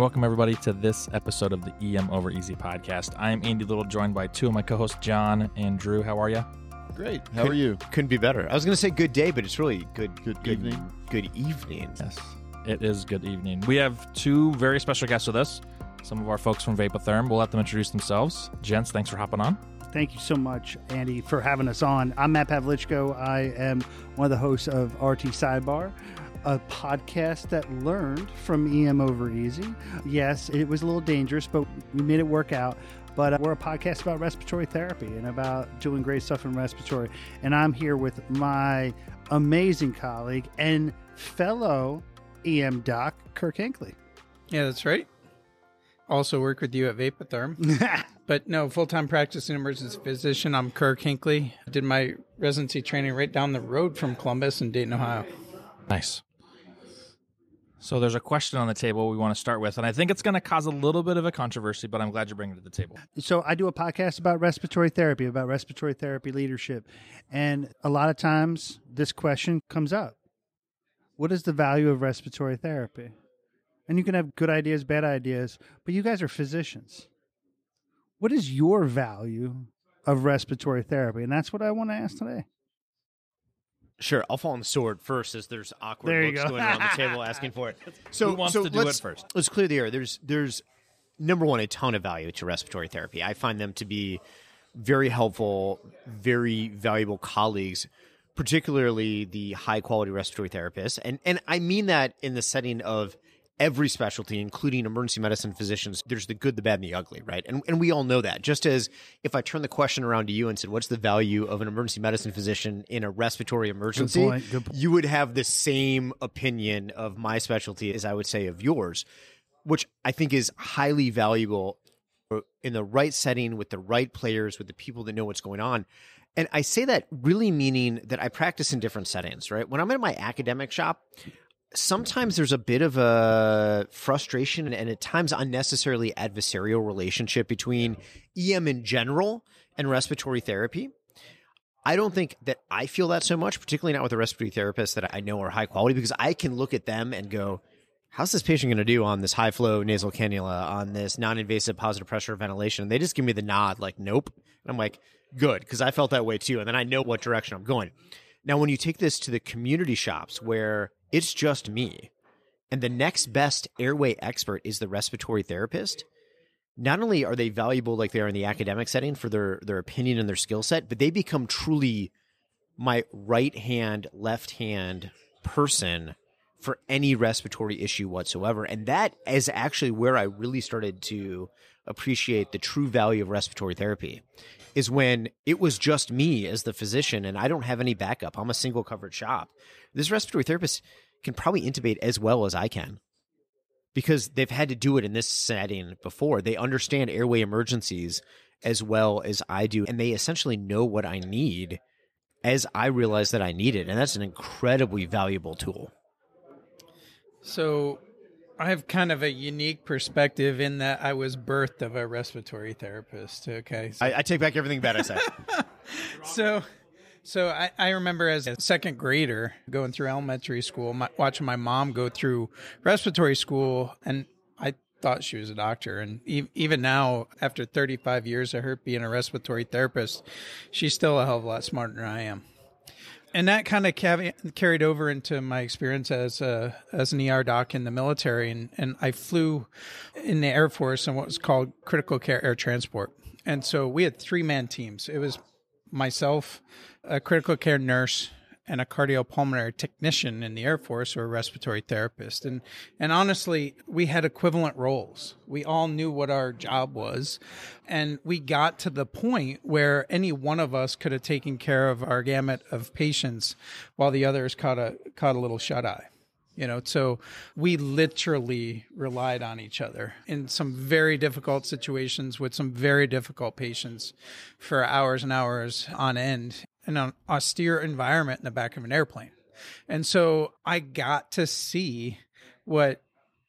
right, welcome everybody to this episode of the EM Over Easy podcast. I am Andy Little, joined by two of my co-hosts, John and Drew. How are you? Great. How are you? Couldn't be better. I was going to say good day, but it's really good. Good evening. Good evening. Yes, it is good evening. We have two very special guests with us. Some of our folks from Vapotherm. We'll let them introduce themselves. Gents, thanks for hopping on. Thank you so much, Andy, for having us on. I'm Matt Pavlichko. I am one of the hosts of RT Sidebar, a podcast that learned from EM Over Easy. Yes, it was a little dangerous, but we made it work out. But uh, we're a podcast about respiratory therapy and about doing great stuff in respiratory. And I'm here with my amazing colleague and fellow EM doc, Kirk Hinckley. Yeah, that's right. Also work with you at Vapotherm. but no, full time practicing emergency physician. I'm Kirk Hinckley. Did my residency training right down the road from Columbus in Dayton, Ohio. Nice. So there's a question on the table we want to start with, and I think it's going to cause a little bit of a controversy, but I'm glad you're bringing it to the table. So I do a podcast about respiratory therapy, about respiratory therapy leadership. And a lot of times this question comes up. What is the value of respiratory therapy? And you can have good ideas, bad ideas, but you guys are physicians. What is your value of respiratory therapy? And that's what I want to ask today. Sure, I'll fall on the sword first as there's awkward There looks go. going around the table asking for it. So Who wants so to do it let's- first? Let's clear the air. There's there's number one a ton of value to respiratory therapy. I find them to be very helpful, very valuable colleagues, particularly the high quality respiratory therapists. And and I mean that in the setting of every specialty, including emergency medicine physicians, there's the good, the bad, and the ugly, right? And and we all know that. Just as if I turn the question around to you and said, "What's the value of an emergency medicine physician in a respiratory emergency?" point, good point. you would have the same opinion of my specialty as I would say of yours, which I think is highly valuable in the right setting with the right players, with the people that know what's going on. And I say that really meaning that I practice in different settings, right? When I'm in my academic shop, sometimes there's a bit of a frustration and at times unnecessarily adversarial relationship between EM in general and respiratory therapy. I don't think that I feel that so much, particularly not with the respiratory therapists that I know are high quality, because I can look at them and go, how's this patient going to do on this high flow nasal cannula, on this non invasive positive pressure ventilation? And they just give me the nod, like, nope. And I'm like, good, because I felt that way too. And then I know what direction I'm going. Now, when you take this to the community shops where it's just me and the next best airway expert is the respiratory therapist, not only are they valuable like they are in the academic setting for their, their opinion and their skill set, but they become truly my right hand, left hand person for any respiratory issue whatsoever. And that is actually where I really started to appreciate the true value of respiratory therapy is when it was just me as the physician and I don't have any backup. I'm a single covered shop. This respiratory therapist can probably intubate as well as I can because they've had to do it in this setting before. They understand airway emergencies as well as I do, and they essentially know what I need as I realize that I need it. And that's an incredibly valuable tool. So I have kind of a unique perspective in that I was birthed of a respiratory therapist. Okay. So I, I take back everything bad I said. so so I, I remember as a second grader going through elementary school my, watching my mom go through respiratory school and i thought she was a doctor and even now after 35 years of her being a respiratory therapist she's still a hell of a lot smarter than i am and that kind of cav- carried over into my experience as a as an ER doc in the military, and and I flew in the Air Force in what was called critical care air transport, and so we had three man teams. It was myself, a critical care nurse, and a cardiopulmonary technician in the Air Force or a respiratory therapist. And and honestly, we had equivalent roles. We all knew what our job was. And we got to the point where any one of us could have taken care of our gamut of patients while the others caught a caught a little shut eye. You know, so we literally relied on each other in some very difficult situations with some very difficult patients for hours and hours on end in an austere environment in the back of an airplane. And so I got to see what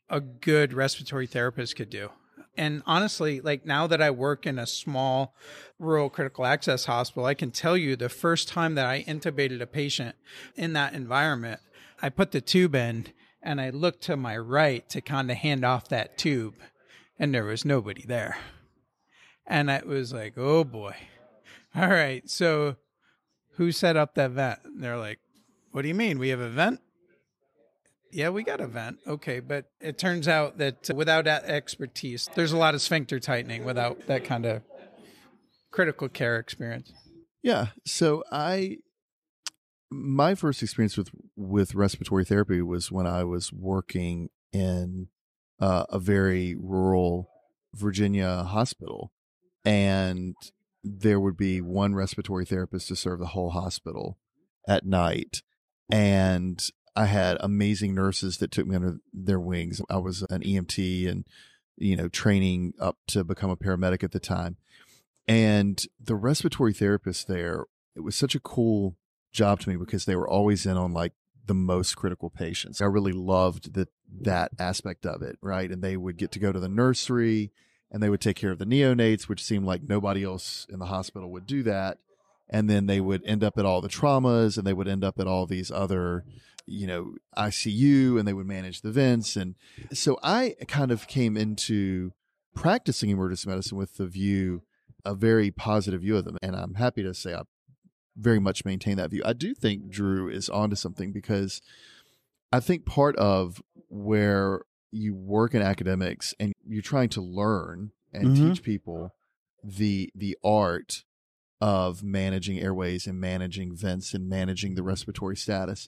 a good respiratory therapist could do. And honestly, like now that I work in a small rural critical access hospital, I can tell you the first time that I intubated a patient in that environment, I put the tube in And I looked to my right to kind of hand off that tube, and there was nobody there. And I was like, oh boy. All right. So who set up that vent? And they're like, what do you mean? We have a vent? Yeah, we got a vent. Okay. But it turns out that without that expertise, there's a lot of sphincter tightening without that kind of critical care experience. Yeah. So I my first experience with with respiratory therapy was when I was working in uh, a very rural Virginia hospital, and there would be one respiratory therapist to serve the whole hospital at night, and I had amazing nurses that took me under their wings. I was an EMT and you know training up to become a paramedic at the time, and the respiratory therapist there. It was such a cool job to me because they were always in on like the most critical patients. I really loved that that aspect of it, right? And they would get to go to the nursery and they would take care of the neonates, which seemed like nobody else in the hospital would do that. And then they would end up at all the traumas and they would end up at all these other, you know, ICU and they would manage the vents. And so I kind of came into practicing emergency medicine with the view, a very positive view of them. And I'm happy to say I very much maintain that view. I do think Drew is onto something because I think part of where you work in academics and you're trying to learn and Mhm. teach people the the art of managing airways and managing vents and managing the respiratory status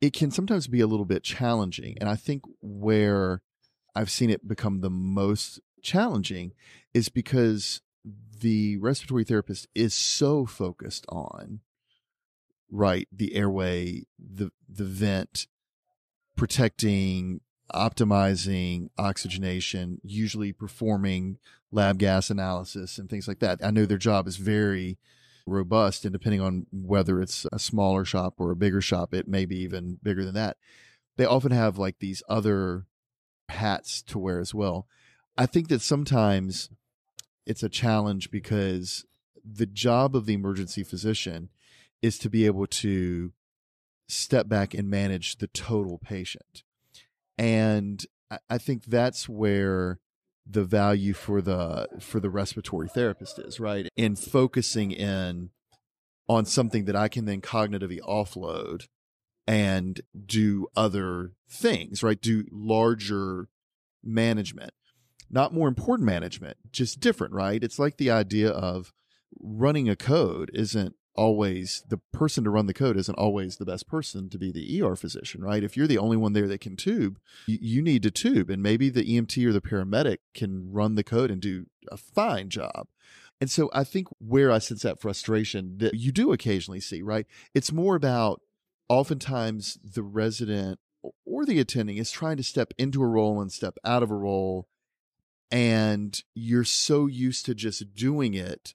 it can sometimes be a little bit challenging and i think where i've seen it become the most challenging is because the respiratory therapist is so focused on right the airway the the vent protecting optimizing oxygenation usually performing lab gas analysis and things like that. I know their job is very robust and depending on whether it's a smaller shop or a bigger shop it may be even bigger than that. They often have like these other hats to wear as well. I think that sometimes it's a challenge because the job of the emergency physician is to be able to step back and manage the total patient. And I- think that's where the value for the for the respiratory therapist is, right? In focusing in on something that I can then cognitively offload and do other things, right? Do larger management not more important management, just different, right? It's like the idea of running a code isn't always the person to run the code isn't always the best person to be the ER physician, right? If you're the only one there that can tube, you, you need to tube, and maybe the EMT or the paramedic can run the code and do a fine job. And so I think where I sense that frustration that you do occasionally see, right? It's more about oftentimes the resident or the attending is trying to step into a role and step out of a role and you're so used to just doing it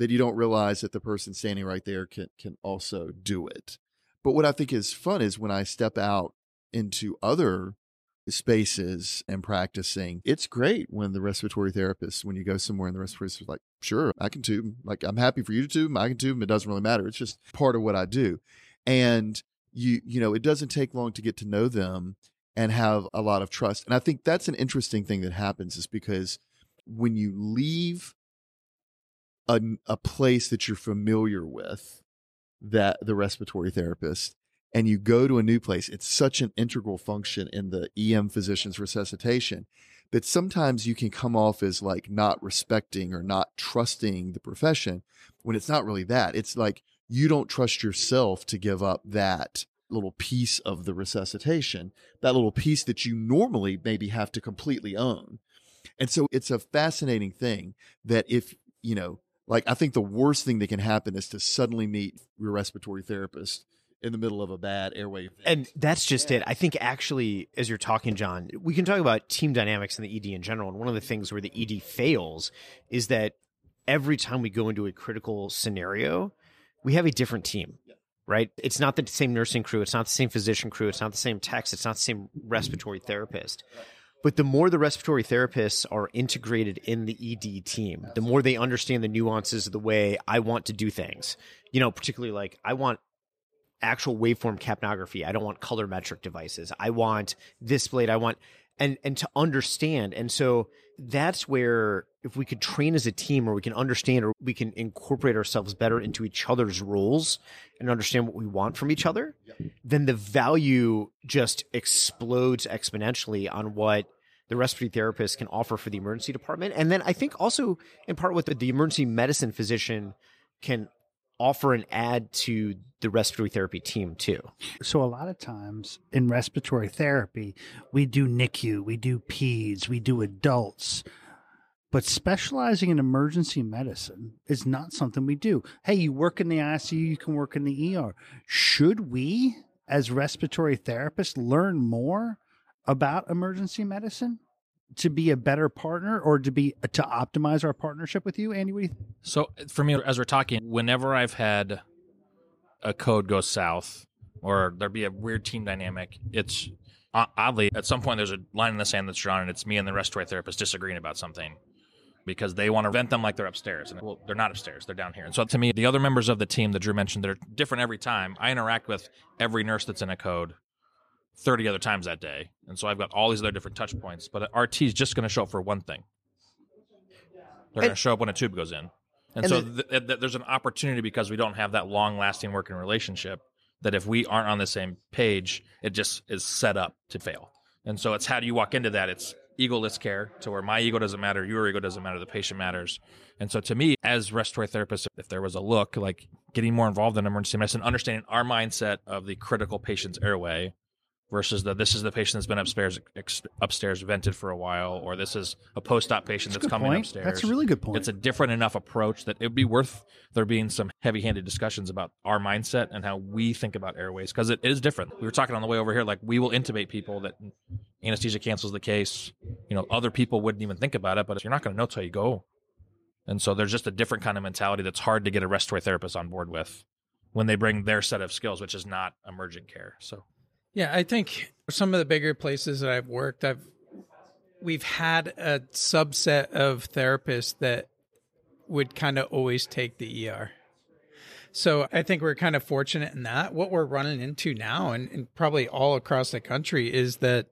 that you don't realize that the person standing right there can can also do it. But what I think is fun is when I step out into other spaces and practicing. It's great when the respiratory therapist, when you go somewhere and the respiratory therapist is like, sure, I can tube. Like I'm happy for you to tube. I can tube. It doesn't really matter. It's just part of what I do. And you, you know, it doesn't take long to get to know them and have a lot of trust. And I think that's an interesting thing that happens is because when you leave a, a place that you're familiar with, that the respiratory therapist, and you go to a new place, it's such an integral function in the EM physician's resuscitation that sometimes you can come off as like not respecting or not trusting the profession when it's not really that. It's like you don't trust yourself to give up that little piece of the resuscitation, that little piece that you normally maybe have to completely own. And so it's a fascinating thing that if, you know, like I think the worst thing that can happen is to suddenly meet your respiratory therapist in the middle of a bad airway. event. And that's just it. I think actually, as you're talking, John, we can talk about team dynamics in the ED in general. And one of the things where the ED fails is that every time we go into a critical scenario, we have a different team, right? It's not the same nursing crew. It's not the same physician crew. It's not the same techs. It's not the same respiratory therapist. But the more the respiratory therapists are integrated in the ED team, the more they understand the nuances of the way I want to do things. You know, particularly like I want actual waveform capnography. I don't want colorimetric devices. I want this blade. I want and and to understand. And so that's where if we could train as a team or we can understand or we can incorporate ourselves better into each other's roles and understand what we want from each other, then the value just explodes exponentially on what the respiratory therapist can offer for the emergency department. And then I think also in part what the, the emergency medicine physician can offer and add to the respiratory therapy team too. So a lot of times in respiratory therapy, we do NICU, we do peds, we do adults. But specializing in emergency medicine is not something we do. Hey, you work in the ICU, you can work in the ER. Should we, as respiratory therapists, learn more about emergency medicine to be a better partner or to be to optimize our partnership with you, Andy? You So for me, as we're talking, whenever I've had a code go south or there be a weird team dynamic, it's oddly at some point there's a line in the sand that's drawn, and it's me and the respiratory therapist disagreeing about something because they want to vent them like they're upstairs, and well, they're not upstairs; they're down here. And so to me, the other members of the team that Drew mentioned, they're different every time. I interact with every nurse that's in a code. 30 other times that day. And so I've got all these other different touch points, but RT is just going to show up for one thing. They're going to show up when a tube goes in. And, And so the- th- th- there's an opportunity because we don't have that long lasting working relationship that if we aren't on the same page, it just is set up to fail. And so it's how do you walk into that? It's egoless care to where my ego doesn't matter, your ego doesn't matter, the patient matters. And so to me, as respiratory therapists, if there was a look like getting more involved in emergency medicine, understanding our mindset of the critical patient's airway versus the this is the patient that's been upstairs ex, upstairs vented for a while, or this is a post-op patient that's, Good coming point. upstairs. That's a really good point. It's a different enough approach that it would be worth there being some heavy-handed discussions about our mindset and how we think about airways because it is different. We were talking on the way over here, like we will intubate people that anesthesia cancels the case. You know, other people wouldn't even think about it, but you're not going to know till you go. And so there's just a different kind of mentality that's hard to get a respiratory therapist on board with when they bring their set of skills, which is not emergent care. So Yeah, I think some of the bigger places that I've worked, I've we've had a subset of therapists that would kind of always take the ER. So I think we're kind of fortunate in that. What we're running into now, and, and probably all across the country, is that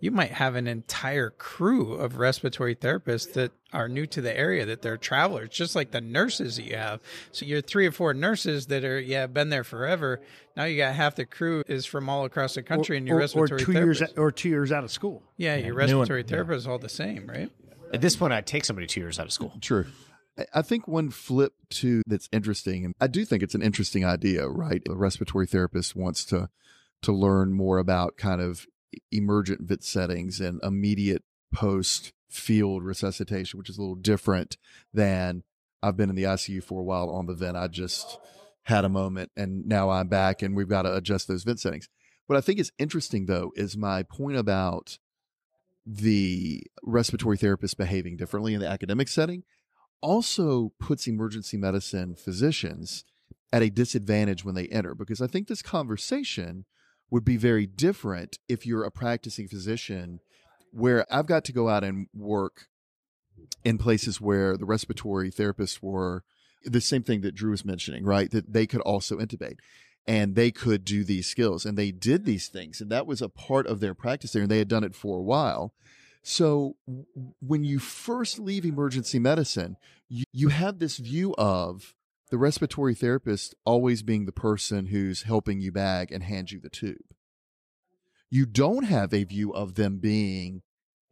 you might have an entire crew of respiratory therapists that are new to the area, that they're travelers, just like the nurses that you have. So you're three or four nurses that are, yeah, been there forever. Now you got half the crew is from all across the country, and your or, or respiratory two therapist. years or two years out of school. yeah, your respiratory one- therapist is all the same, right? At this point, I'd take somebody two years out of school. True. I- I think one flip to that's interesting, and I do think it's an interesting idea, right? A respiratory therapist wants to to learn more about kind of emergent vit settings and immediate post field resuscitation, which is a little different than I've been in the ICU for a while on the vent. I just had a moment and now I'm back and we've got to adjust those vent settings. What I think is interesting though is my point about the respiratory therapist behaving differently in the academic setting also puts emergency medicine physicians at a disadvantage when they enter because I think this conversation would be very different if you're a practicing physician where I've got to go out and work in places where the respiratory therapists were the same thing that Drew was mentioning, right? That they could also intubate and they could do these skills and they did these things and that was a part of their practice there and they had done it for a while. So when you first leave emergency medicine, you, you have this view of the respiratory therapist always being the person who's helping you bag and hand you the tube. You don't have a view of them being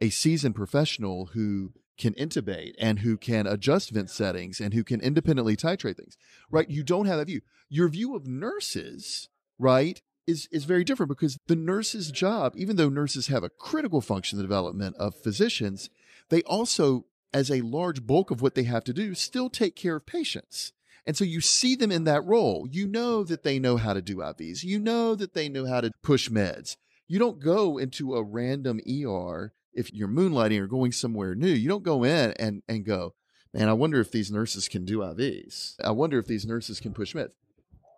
a seasoned professional who can intubate and who can adjust vent settings and who can independently titrate things, right? You don't have that view. Your view of nurses, right, is, is very different because the nurse's job, even though nurses have a critical function in the development of physicians, they also, as a large bulk of what they have to do, still take care of patients. And so you see them in that role. You know that they know how to do IVs. You know that they know how to push meds. You don't go into a random ER if you're moonlighting or going somewhere new. You don't go in and, and go, man, I wonder if these nurses can do IVs. I wonder if these nurses can push meds.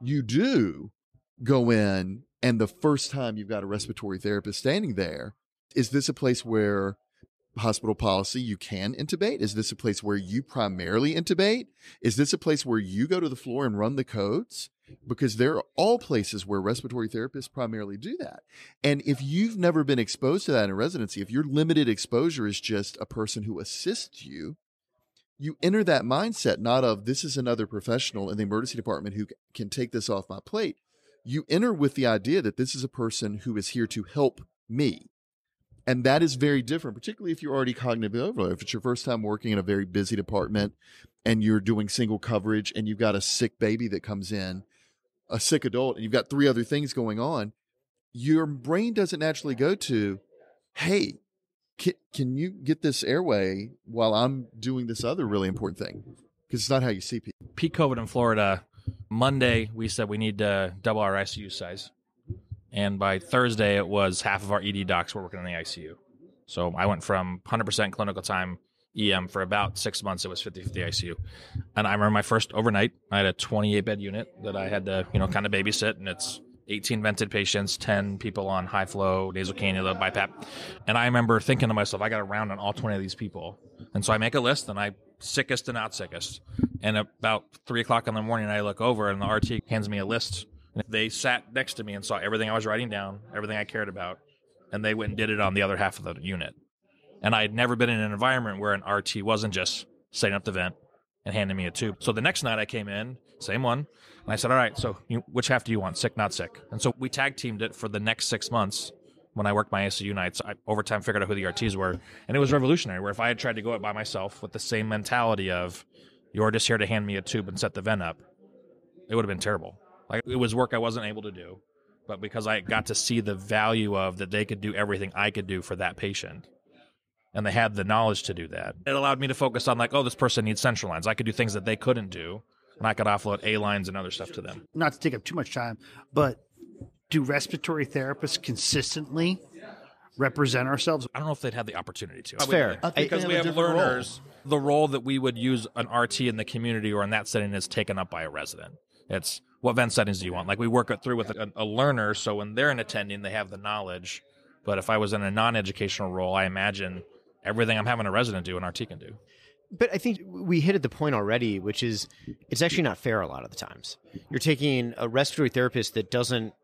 You do go in, and the first time you've got a respiratory therapist standing there, is this a place where hospital policy you can intubate? Is this a place where you primarily intubate? Is this a place where you go to the floor and run the codes? because there are all places where respiratory therapists primarily do that. And if you've never been exposed to that in residency, if your limited exposure is just a person who assists you, you enter that mindset not of this is another professional in the emergency department who can take this off my plate. You enter with the idea that this is a person who is here to help me. And that is very different, particularly if you're already cognitive overload. If it's your first time working in a very busy department and you're doing single coverage and you've got a sick baby that comes in, a sick adult, and you've got three other things going on, your brain doesn't naturally go to, hey, can, can you get this airway while I'm doing this other really important thing? Because it's not how you see people. Peak COVID in Florida, Monday, we said we need to double our ICU size. And by Thursday, it was half of our ED docs were working in the ICU. So I went from 100% clinical time EM for about six months. It was 50 50 ICU. And I remember my first overnight, I had a 28 bed unit that I had to, you know, kind of babysit. And it's 18 vented patients, 10 people on high flow, nasal cannula, BiPAP. And I remember thinking to myself, I got to round on all 20 of these people. And so I make a list and I sickest and not sickest. And about three o'clock in the morning, I look over and the RT hands me a list. They sat next to me and saw everything I was writing down, everything I cared about, and they went and did it on the other half of the unit. And I had never been in an environment where an RT wasn't just setting up the vent and handing me a tube. So the next night I came in, same one, and I said, "All right, so you, which half do you want, sick, not sick?" And so we tag teamed it for the next six months. When I worked my ICU nights, I over time figured out who the RTs were, and it was revolutionary. Where if I had tried to go it by myself with the same mentality of, "You're just here to hand me a tube and set the vent up," it would have been terrible. Like it was work I wasn't able to do, but because I got to see the value of that they could do everything I could do for that patient, and they had the knowledge to do that. It allowed me to focus on like, oh, this person needs central lines. I could do things that they couldn't do, and I could offload A lines and other stuff to them. Not to take up too much time, but do respiratory therapists consistently represent ourselves? I don't know if they'd have the opportunity to. It's fair. I think because they we have a have different role. learners. The role that we would use an RT in the community or in that setting is taken up by a resident. It's what vent settings do you want? Like we work it through with a, a learner, so when they're an attending, they have the knowledge. But if I was in a non-educational role, I imagine everything I'm having a resident do, an RT can do. But I think we hit at the point already, which is it's actually not fair a lot of the times. You're taking a respiratory therapist that doesn't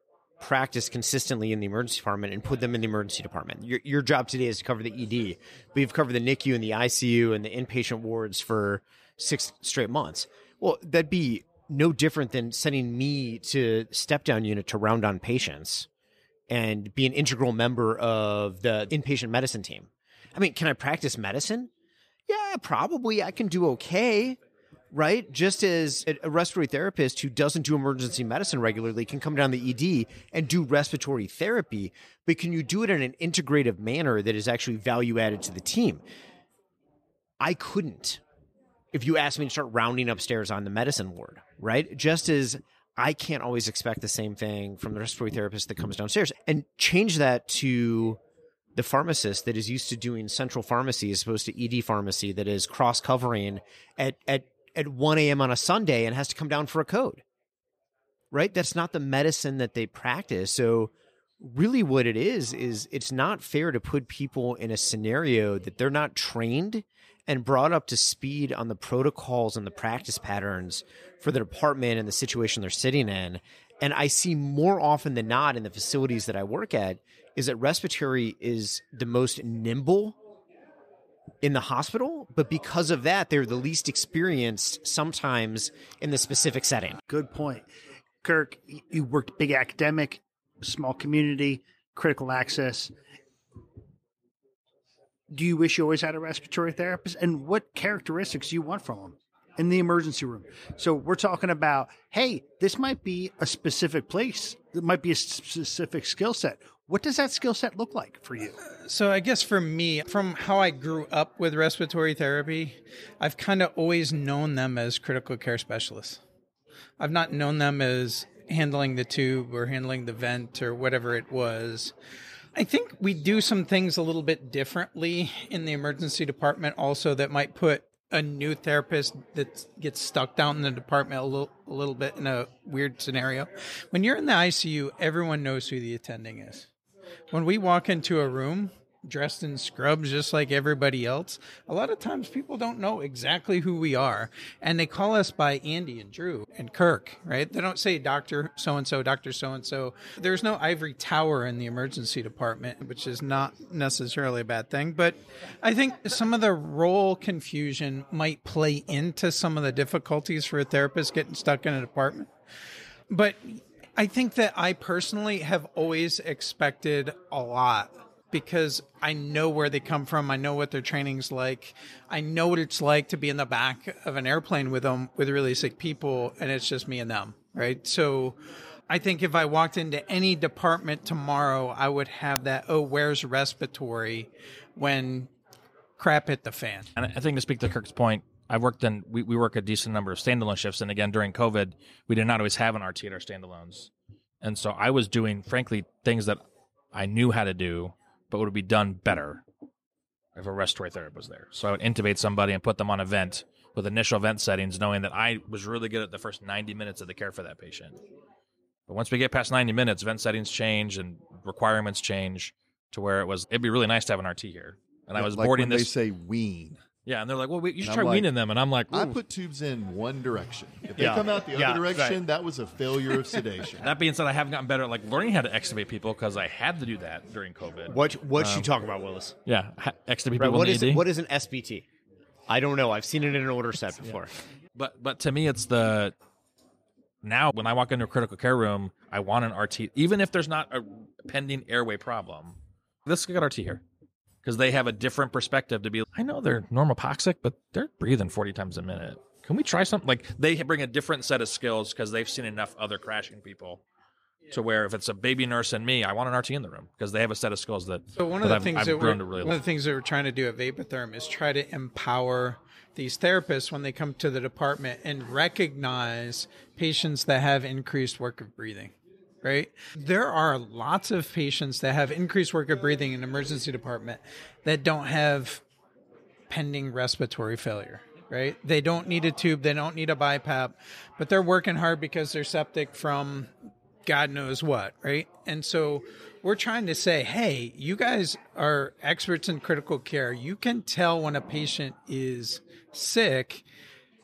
practice consistently in the emergency department and put them in the emergency department. Your, your job today is to cover the ED, but you've covered the NICU and the ICU and the inpatient wards for six straight months. Well, that'd be no different than sending me to step down unit to round on patients and be an integral member of the inpatient medicine team. I mean, can I practice medicine? Yeah, probably I can do okay, right? Just as a respiratory therapist who doesn't do emergency medicine regularly can come down the ED and do respiratory therapy, but can you do it in an integrative manner that is actually value added to the team? I couldn't if you ask me to start rounding upstairs on the medicine ward, right? Just as I can't always expect the same thing from the respiratory therapist that comes downstairs and change that to the pharmacist that is used to doing central pharmacy as opposed to ED pharmacy that is cross covering at, at, at 1 a.m. on a Sunday and has to come down for a code, right? That's not the medicine that they practice. So, really, what it is, is it's not fair to put people in a scenario that they're not trained and brought up to speed on the protocols and the practice patterns for the department and the situation they're sitting in. And I see more often than not in the facilities that I work at is that respiratory is the most nimble in the hospital, but because of that, they're the least experienced sometimes in the specific setting. Good point. Kirk, you worked big academic, small community, critical access. Do you wish you always had a respiratory therapist? And what characteristics do you want from them in the emergency room? So we're talking about, hey, this might be a specific place. It might be a specific skill set. What does that skill set look like for you? So I guess for me, from how I grew up with respiratory therapy, I've kind of always known them as critical care specialists. I've not known them as handling the tube or handling the vent or whatever it was. I think we do some things a little bit differently in the emergency department also that might put a new therapist that gets stuck down in the department a little, a little bit in a weird scenario. When you're in the ICU, everyone knows who the attending is. When we walk into a room, dressed in scrubs just like everybody else. A lot of times people don't know exactly who we are and they call us by Andy and Drew and Kirk, right? They don't say Dr. so and so, Dr. so and so. There's no ivory tower in the emergency department, which is not necessarily a bad thing. But I think some of the role confusion might play into some of the difficulties for a therapist getting stuck in a department. But I think that I personally have always expected a lot because I know where they come from. I know what their training's like. I know what it's like to be in the back of an airplane with them with really sick people and it's just me and them, right? So I think if I walked into any department tomorrow, I would have that, oh, where's respiratory when crap hit the fan. And I think to speak to Kirk's point, I've worked in we, we work a decent number of standalone shifts, and again during COVID, we did not always have an RT at our standalones, and so I was doing frankly things that I knew how to do, but would be done better if a respiratory therapist was there. So I would intubate somebody and put them on a vent with initial vent settings, knowing that I was really good at the first ninety minutes of the care for that patient. But once we get past ninety minutes, vent settings change and requirements change to where it was. It'd be really nice to have an RT here. And I was like boarding this. They say wean. Yeah, and they're like, "Well, we, you should try like, weaning them," and I'm like, I "Ooh." put tubes in one direction. If they Yeah. come out the other Yeah, direction, right. that was a failure of sedation. That being said, I haven't gotten better at like learning how to extubate people because I had to do that during COVID. What what you um, talking about, Willis? Yeah, ha- extubate Right, people what in is the ED. what is an SBT? I don't know. I've seen it in an order set before. But but to me, it's the now when I walk into a critical care room, I want an RT, even if there's not a pending airway problem. Let's get RT here because they have a different perspective to be. I know they're normopoxic, but they're breathing forty times a minute. Can we try something? Like they bring a different set of skills because they've seen enough other crashing people. To where if it's a baby nurse and me, I want an RT in the room because they have a set of skills that. So one of the I've- things I've that we're, really one of the things that we're trying to do at Vapotherm is try to empower these therapists when they come to the department and recognize patients that have increased work of breathing. Right? There are lots of patients that have increased work of breathing in emergency department that don't have pending respiratory failure. Right? They don't need a tube, they don't need a BiPAP, but they're working hard because they're septic from God knows what, right? And so we're trying to say, hey, you guys are experts in critical care. You can tell when a patient is sick.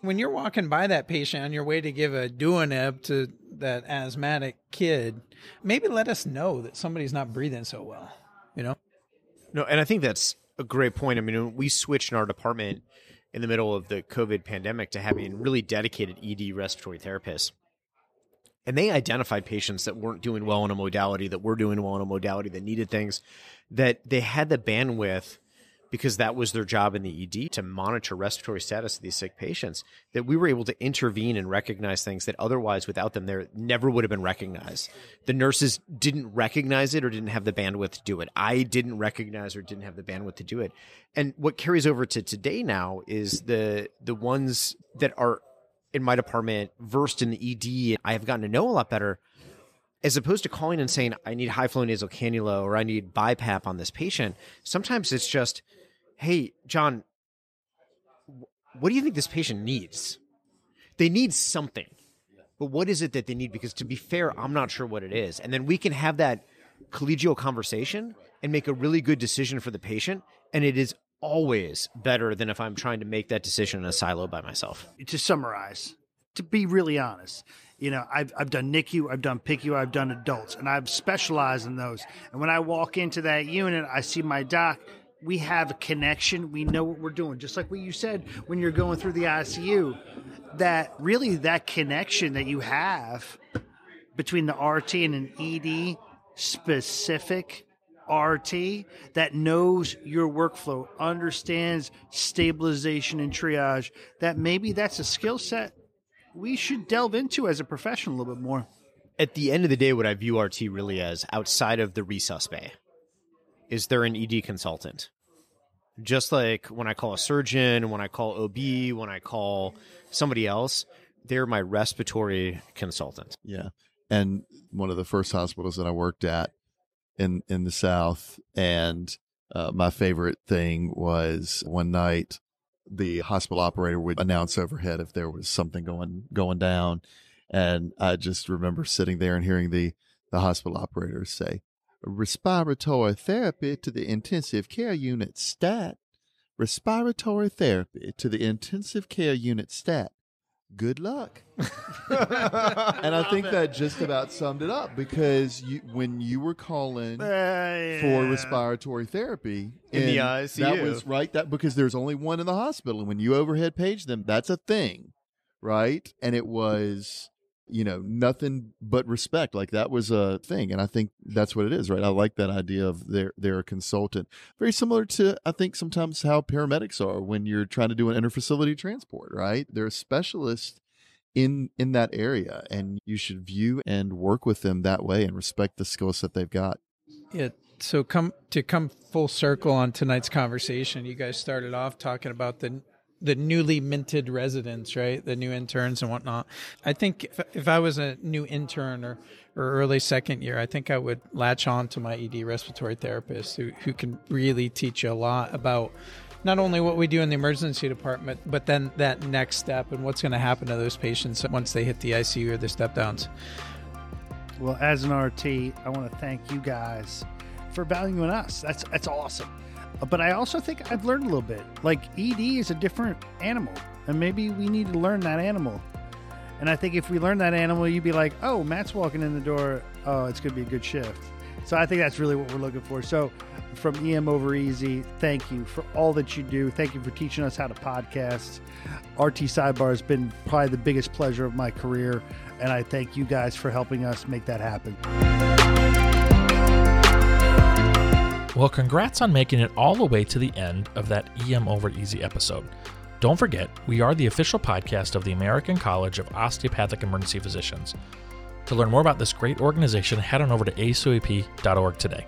When you're walking by that patient on your way to give a DuoNeb to that asthmatic kid, maybe let us know that somebody's not breathing so well, you know? No, and I think that's a great point. I mean, we switched in our department in the middle of the COVID pandemic to having really dedicated ED respiratory therapists. And they identified patients that weren't doing well in a modality, that were doing well in a modality, that needed things, that they had the bandwidth because that was their job in the ED to monitor respiratory status of these sick patients, that we were able to intervene and recognize things that otherwise without them there never would have been recognized. The nurses didn't recognize it or didn't have the bandwidth to do it. I didn't recognize or didn't have the bandwidth to do it. And what carries over to today now is the the ones that are in my department versed in the ED I have gotten to know a lot better as opposed to calling and saying I need high flow nasal cannula or I need BiPAP on this patient, sometimes it's just, hey, John, what do you think this patient needs? They need something, but what is it that they need? Because to be fair, I'm not sure what it is, and then we can have that collegial conversation and make a really good decision for the patient, and it is always better than if I'm trying to make that decision in a silo by myself. to summarize, to be really honest, you know, I've, I've done NICU, I've done PICU, I've done adults, and I've specialized in those. And when I walk into that unit, I see my doc. We have a connection. We know what we're doing. Just like what you said when you're going through the ICU, that really that connection that you have between the RT and an ED specific RT that knows your workflow, understands stabilization and triage, that maybe that's a skill set we should delve into as a professional a little bit more. at the end of the day, what I view RT really as outside of the resus bay is there an ED consultant. Just like when I call a surgeon, when I call OB, when I call somebody else, they're my respiratory consultant. Yeah. And one of the first hospitals that I worked at in in the South, and uh, my favorite thing was one night the hospital operator would announce overhead if there was something going going down, and I just remember sitting there and hearing the the hospital operator say, respiratory therapy to the intensive care unit stat. Respiratory therapy to the intensive care unit stat. Good luck. and I think that just about summed it up because you, when you were calling for respiratory therapy In the ICU. that was right. That because there's only one in the hospital, and when you overhead page them, that's a thing, right? And it was, you know, nothing but respect. Like that was a thing, and I think that's what it is, right? I like that idea of they're they're a consultant, very similar to I think sometimes how paramedics are when you're trying to do an interfacility transport, right? They're a specialist in in that area and you should view and work with them that way and respect the skill set they've got Yeah. So come to come full circle on tonight's conversation. You guys started off talking about the the newly minted residents, right? The new interns and whatnot. I think if, if I was a new intern or, or early second year, I think I would latch on to my ED respiratory therapist who, who can really teach you a lot about not only what we do in the emergency department, but then that next step and what's going to happen to those patients once they hit the ICU or the step downs. Well, as an RT, I want to thank you guys for valuing us. That's that's awesome. But I also think I've learned a little bit. Like ED is a different animal, and maybe we need to learn that animal. And I think if we learn that animal, you'd be like, "Oh, Matt's walking in the door. Oh, it's going to be a good shift." So I think that's really what we're looking for. So, from EM Over Easy, thank you for all that you do. Thank you for teaching us how to podcast. RT Sidebar has been probably the biggest pleasure of my career, and I thank you guys for helping us make that happen. Well, congrats on making it all the way to the end of that EM Over Easy episode. Don't forget, we are the official podcast of the American College of Osteopathic Emergency Physicians. To learn more about this great organization, head on over to acoep.org today.